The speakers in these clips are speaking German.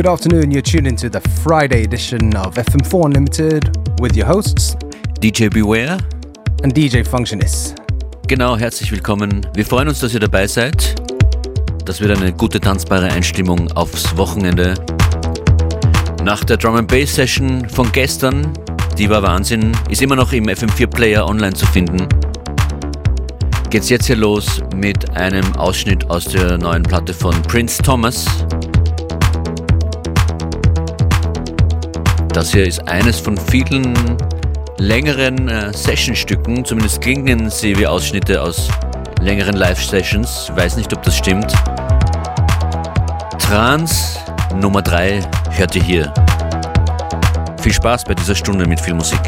Good afternoon, you're tuned into the Friday edition of FM4 Unlimited with your hosts DJ Beware and DJ Functionist. Genau, herzlich willkommen. Wir freuen uns, dass ihr dabei seid. Das wird eine gute tanzbare Einstimmung aufs Wochenende. Nach der Drum and Bass Session von gestern, die war Wahnsinn, ist immer noch im FM4 Player online zu finden. Geht's jetzt hier los mit einem Ausschnitt aus der neuen Platte von Prince Thomas. Das hier ist eines von vielen längeren äh, Sessionstücken, zumindest klingen sie wie Ausschnitte aus längeren Live-Sessions. Weiß nicht, ob das stimmt. Trans Nummer 3 hört ihr hier. Viel Spaß bei dieser Stunde mit viel Musik.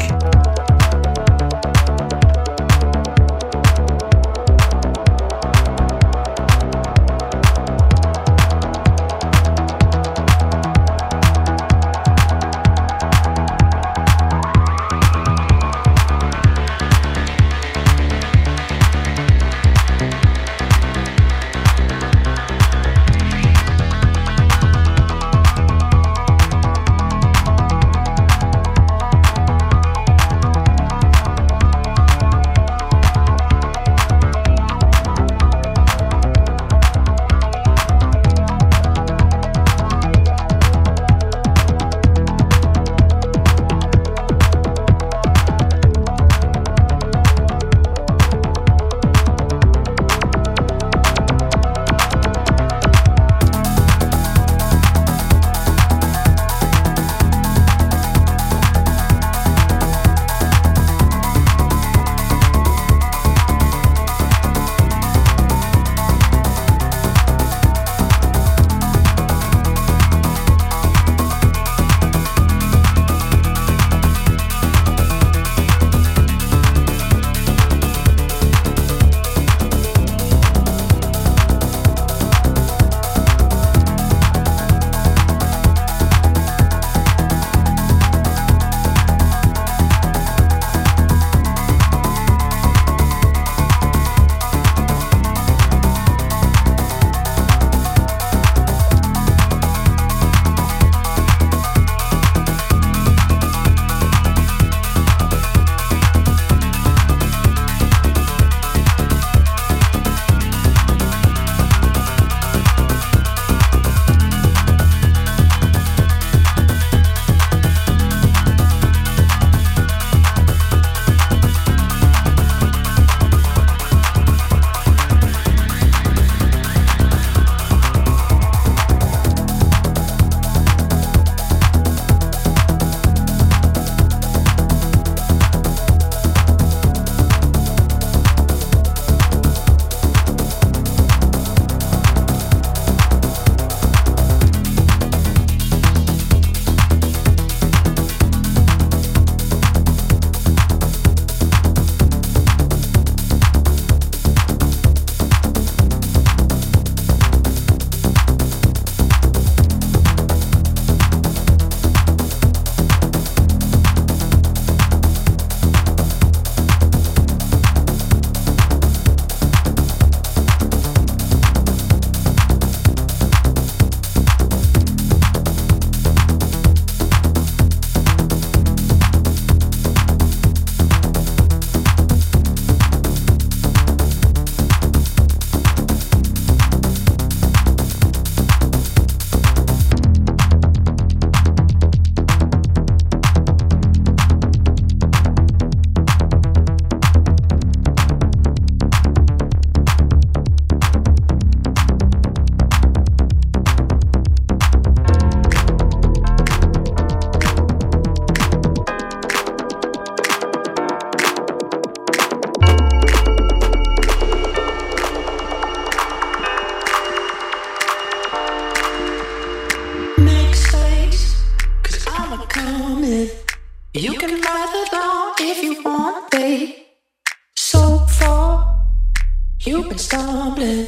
You've been stumbling.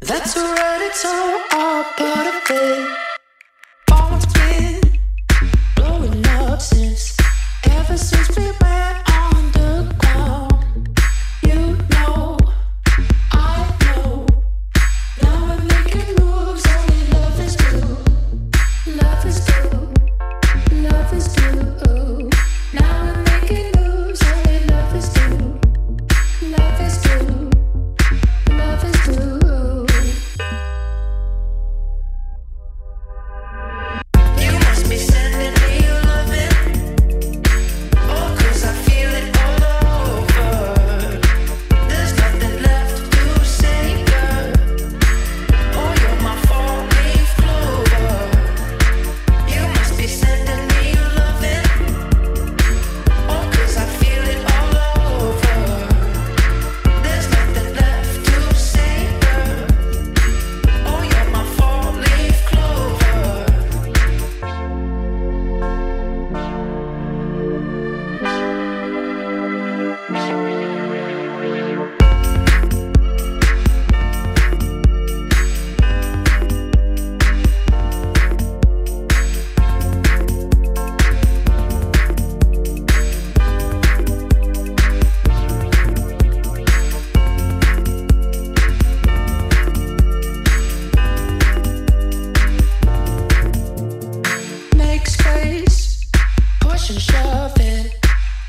That's alright, it's all our part of it. Always been blowing up since, ever since we met.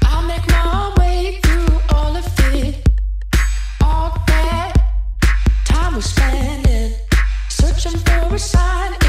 I'll make my way through all of it. All that time we're searching for a sign.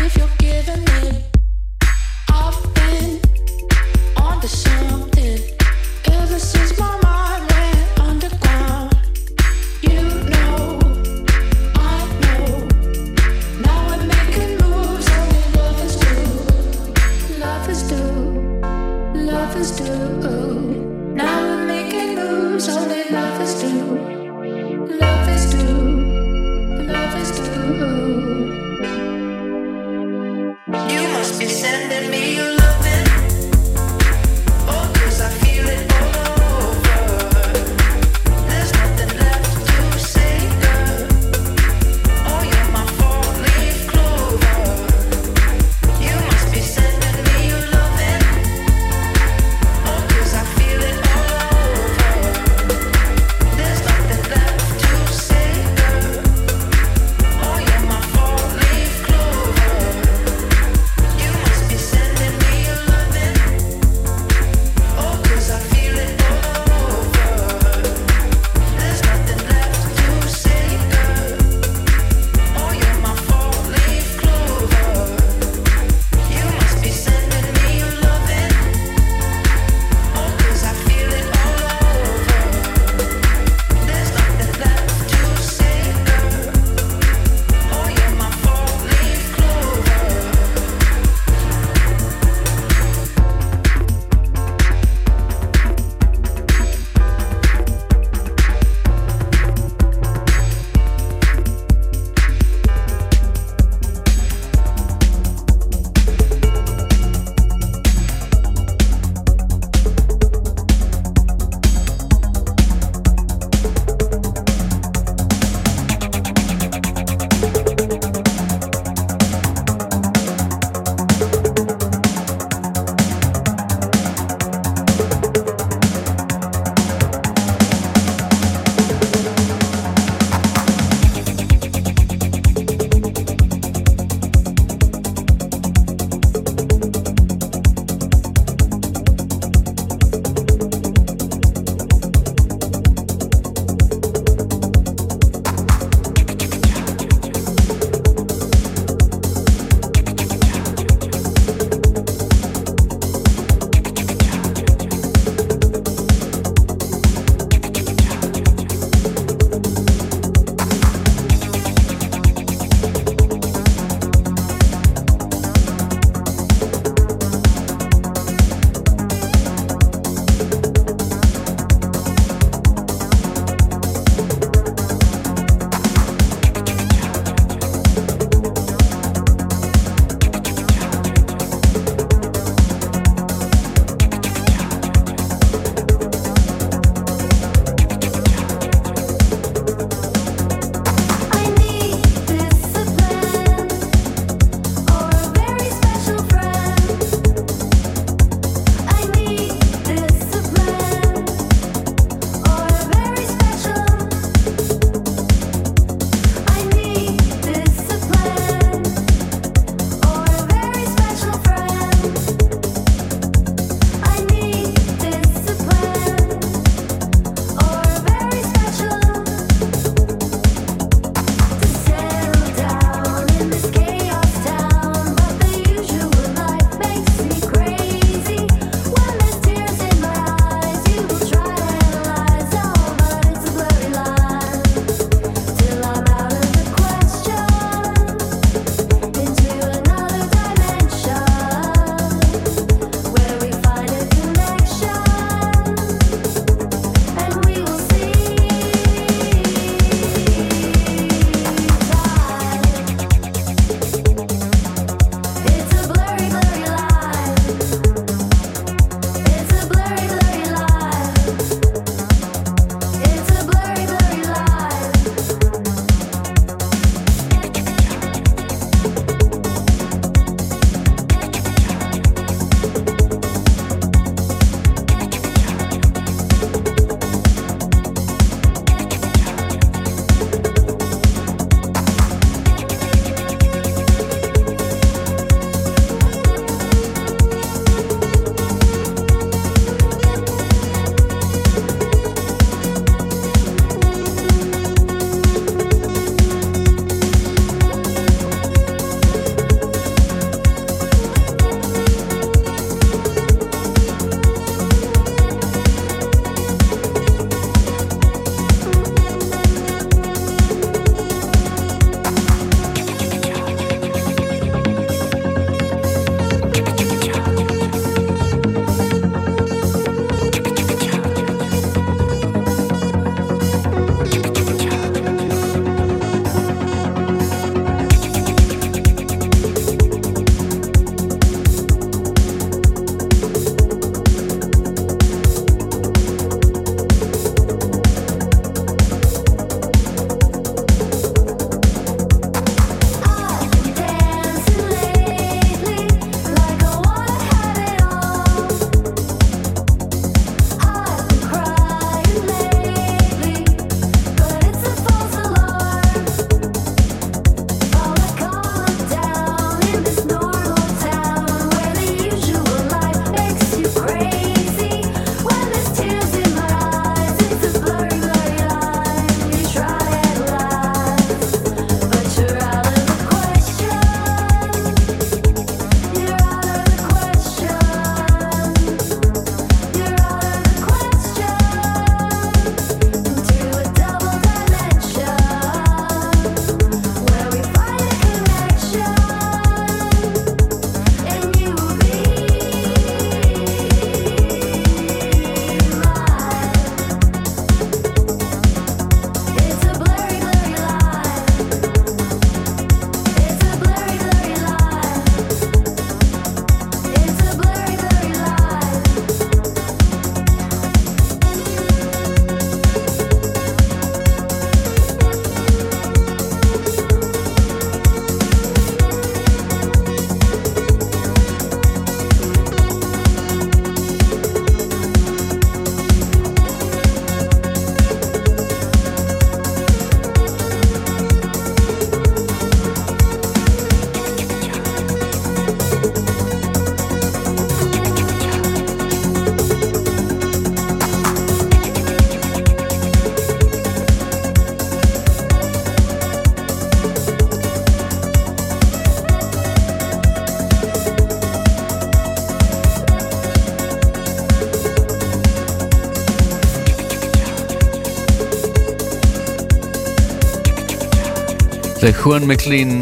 The Juan McLean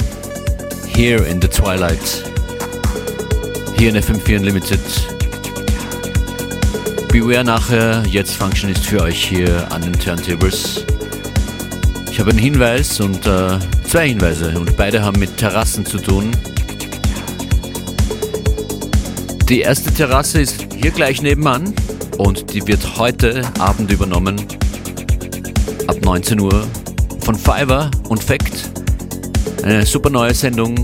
Here in the Twilight. Hier in FM4 Unlimited. Beware nachher, jetzt Functionist für euch hier an den Turntables. Ich habe einen Hinweis und äh, zwei Hinweise und beide haben mit Terrassen zu tun. Die erste Terrasse ist hier gleich nebenan und die wird heute Abend übernommen ab 19 Uhr von Fiverr und Fact. Eine super neue Sendung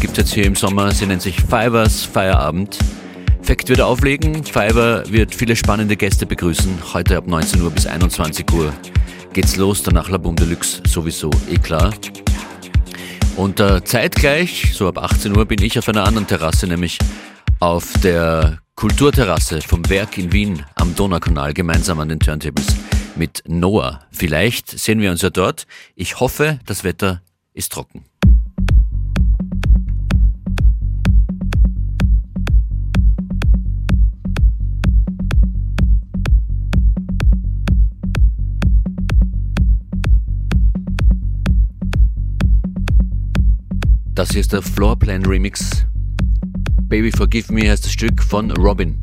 gibt es jetzt hier im Sommer. Sie nennt sich Fivers Feierabend. Fact wird auflegen. Fiverr wird viele spannende Gäste begrüßen. Heute ab 19 Uhr bis 21 Uhr geht's los. Danach La Boom Deluxe sowieso, eh klar. Und äh, zeitgleich, so ab 18 Uhr, bin ich auf einer anderen Terrasse, nämlich auf der Kulturterrasse vom Werk in Wien am Donaukanal gemeinsam an den Turntables mit Noah. Vielleicht sehen wir uns ja dort. Ich hoffe, das Wetter ist trocken. Das hier ist der Floorplan Remix Baby Forgive Me heißt das Stück von Robin.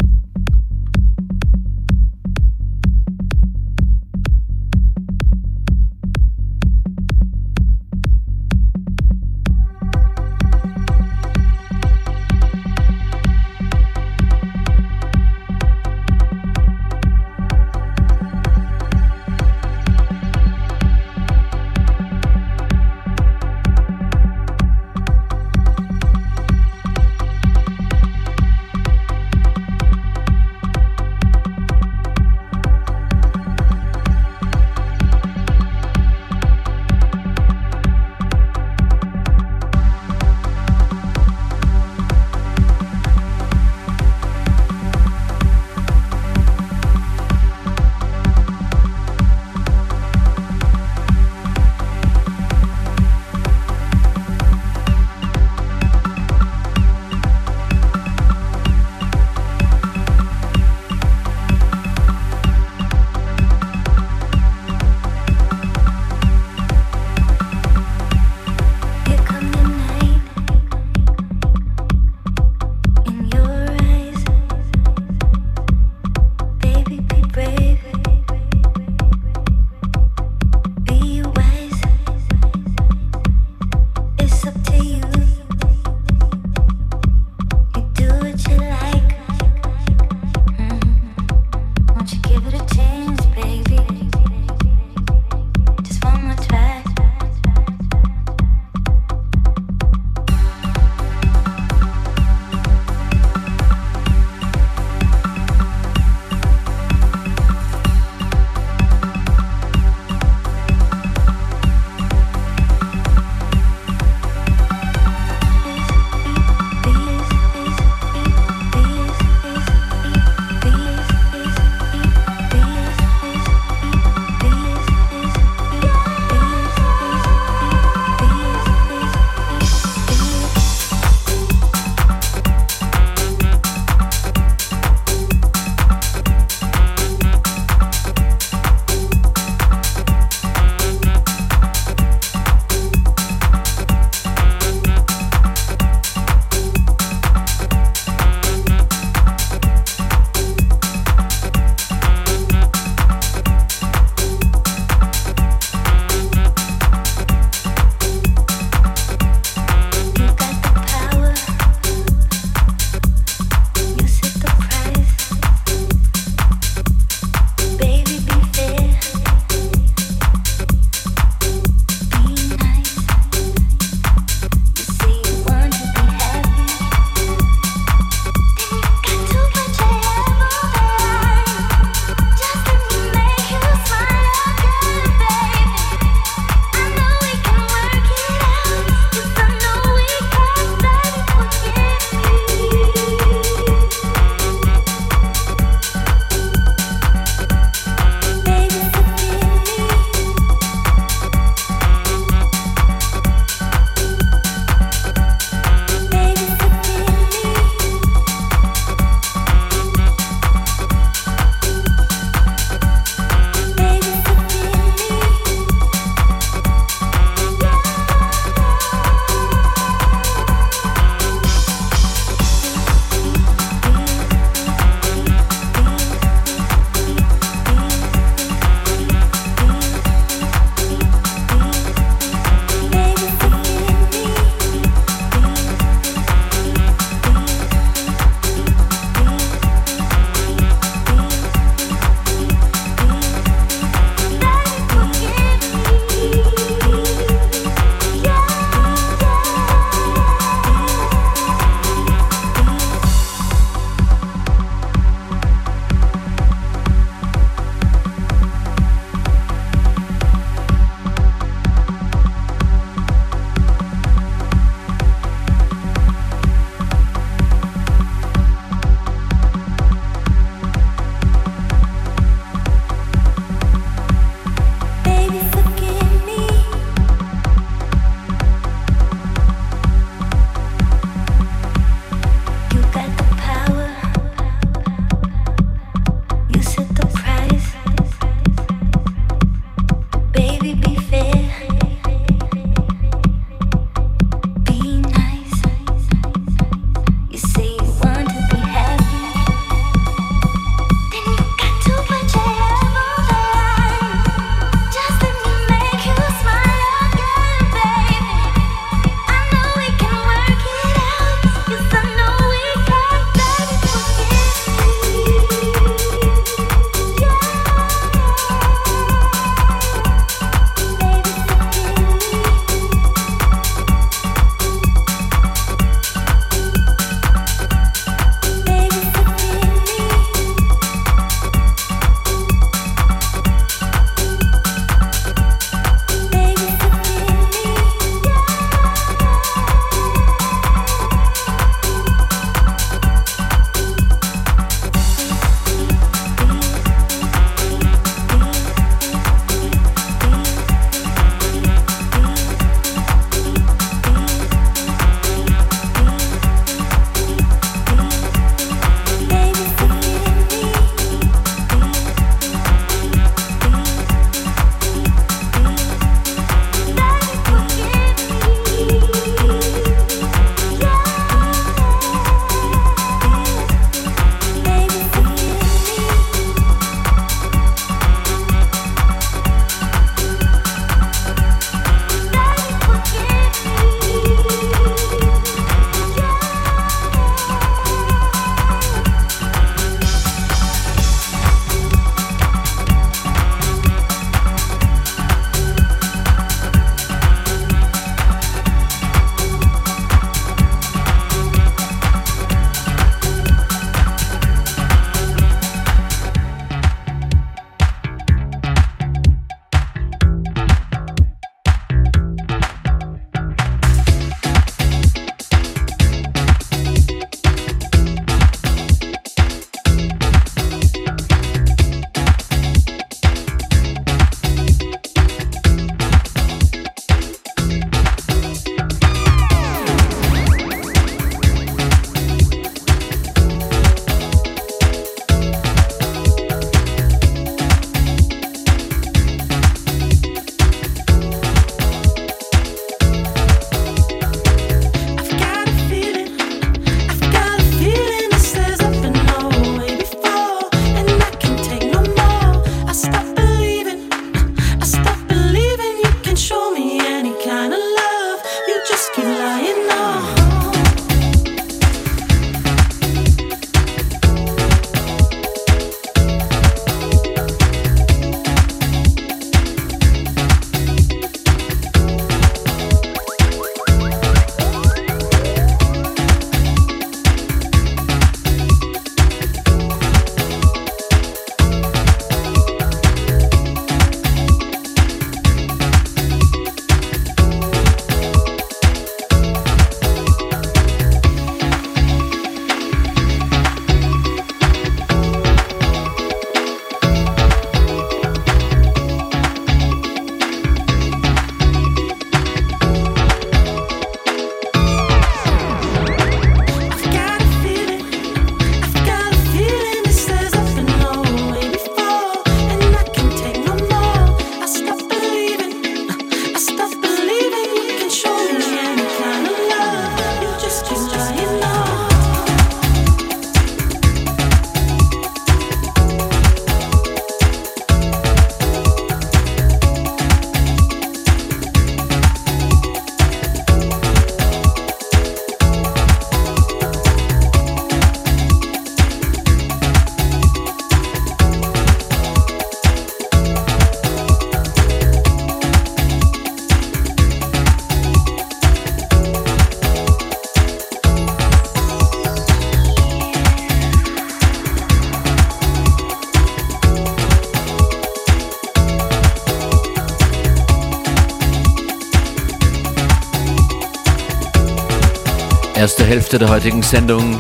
Erste Hälfte der heutigen Sendung.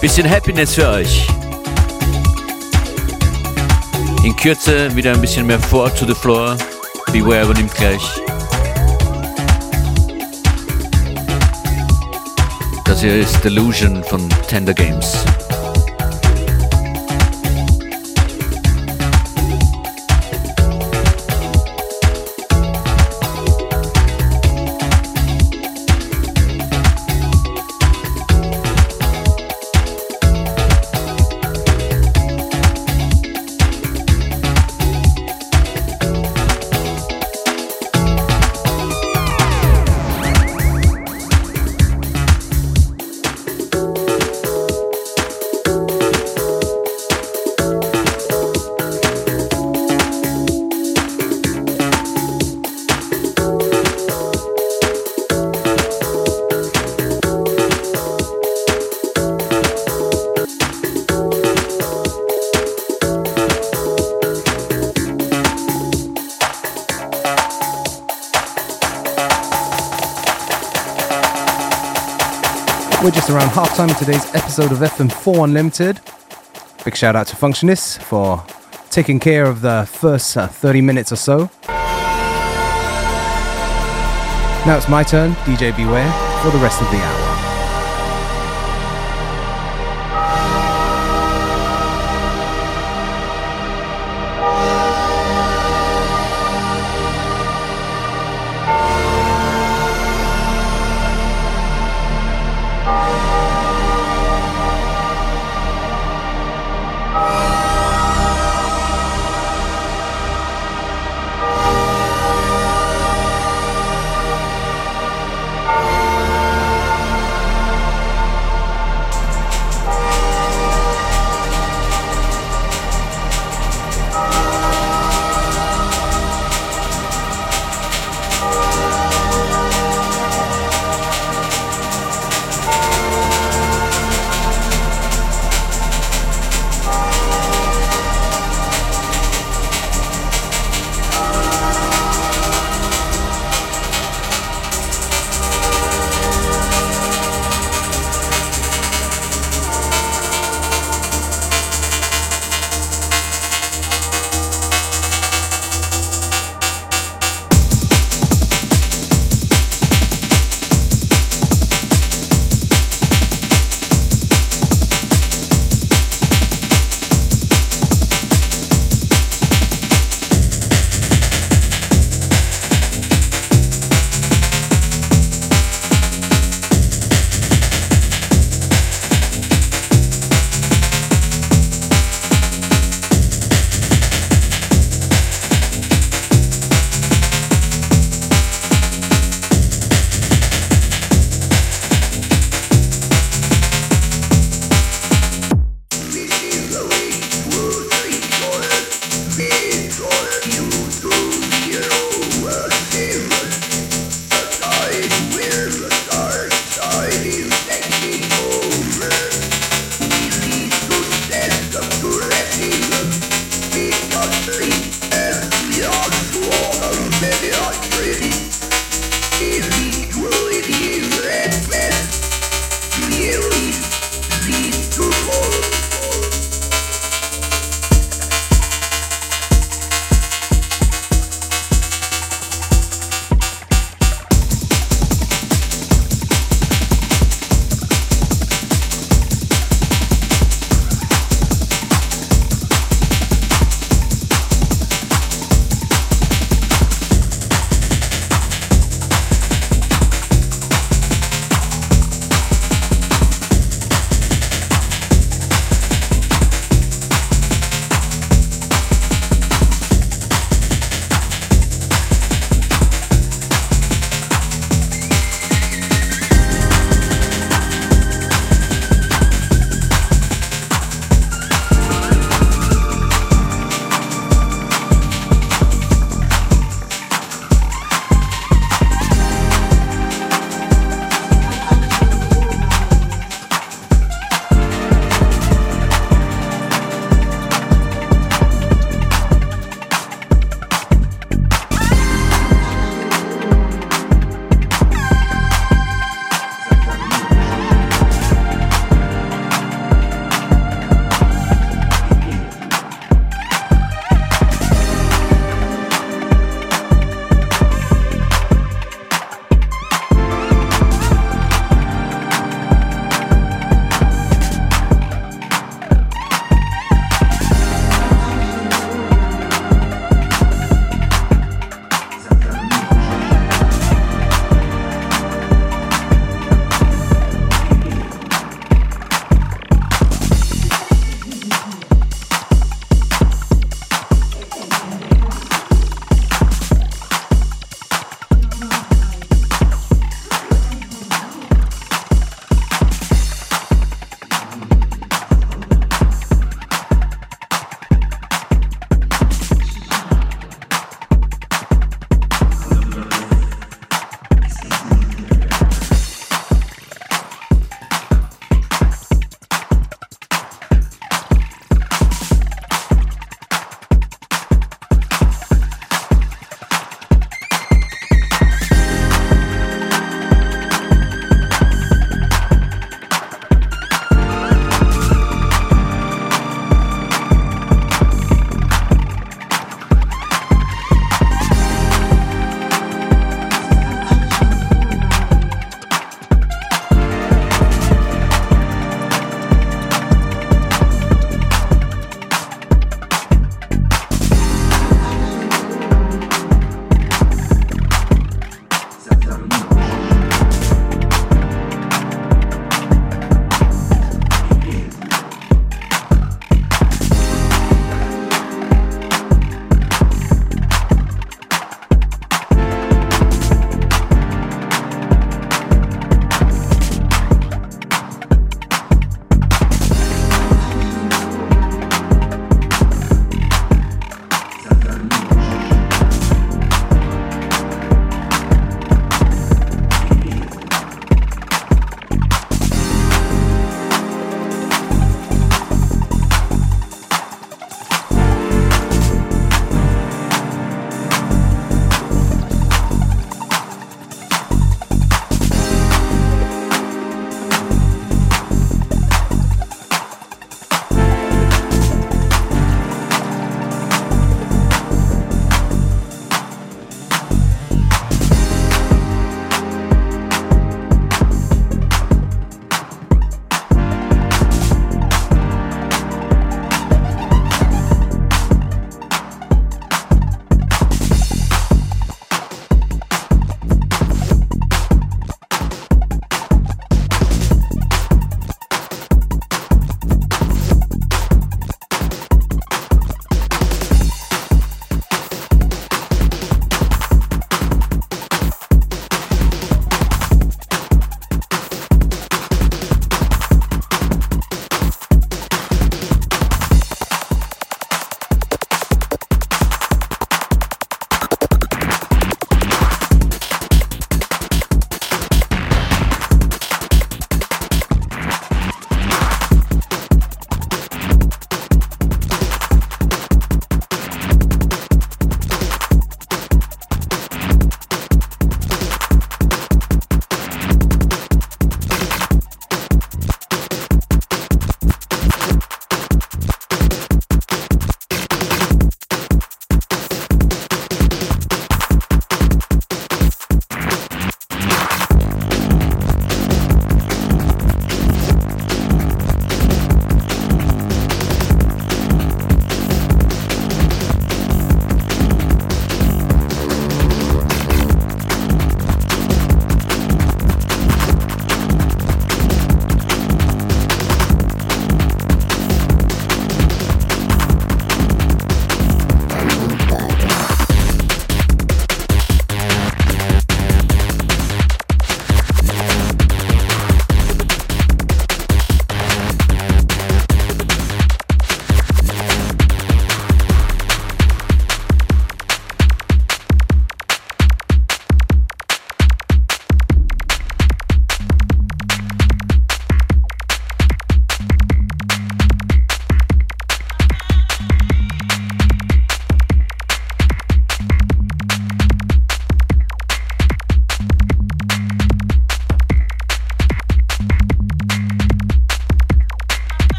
Bisschen Happiness für euch. In Kürze wieder ein bisschen mehr Four to the Floor. Beware übernimmt gleich. Das hier ist Delusion von Tender Games. Around halftime of today's episode of FM4 Unlimited. Big shout out to Functionist for taking care of the first uh, 30 minutes or so. Now it's my turn, DJ Beware, for the rest of the hour.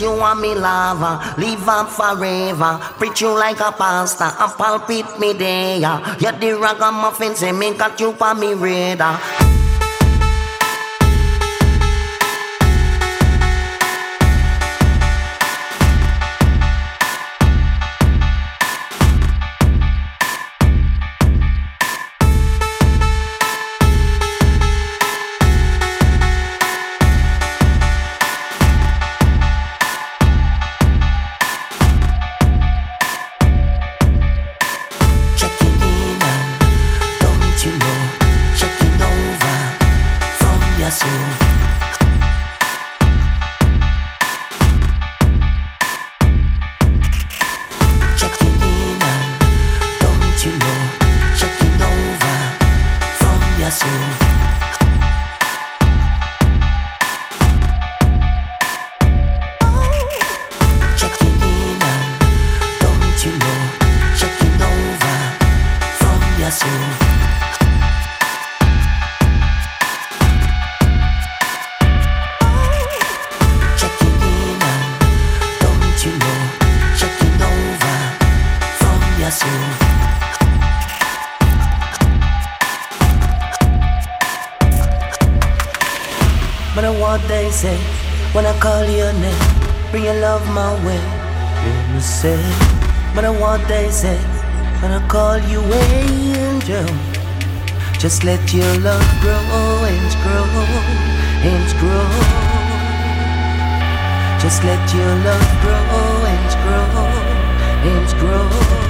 You want me lava, live up forever. Preach you like a pastor, and palpate me there. Yeah, the ragamuffin say me got you for me radar. Just let your love grow and grow and grow. Just let your love grow and grow and grow.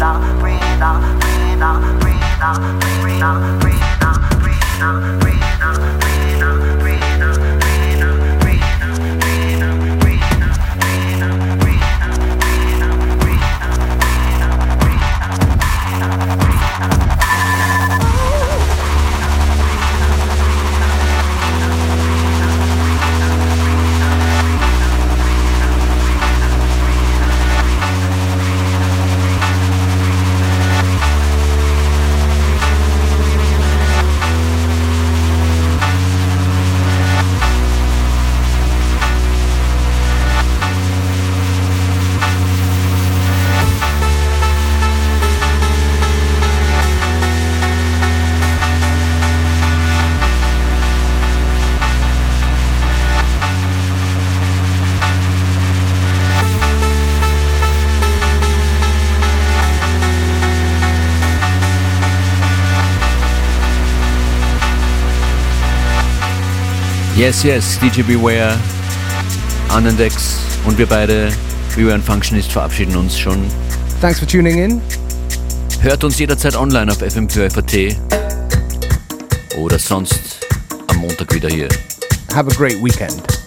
breathe out, breathe out, breathe out, breathe out, breathe out, breathe out, breathe out, breathe out. Yes, yes, DJ Beware, Anandex und wir beide, Beware und Functionist, verabschieden uns schon Thanks for tuning in. Hört uns jederzeit online auf FM4FAT oder sonst am Montag wieder hier. Have a great weekend.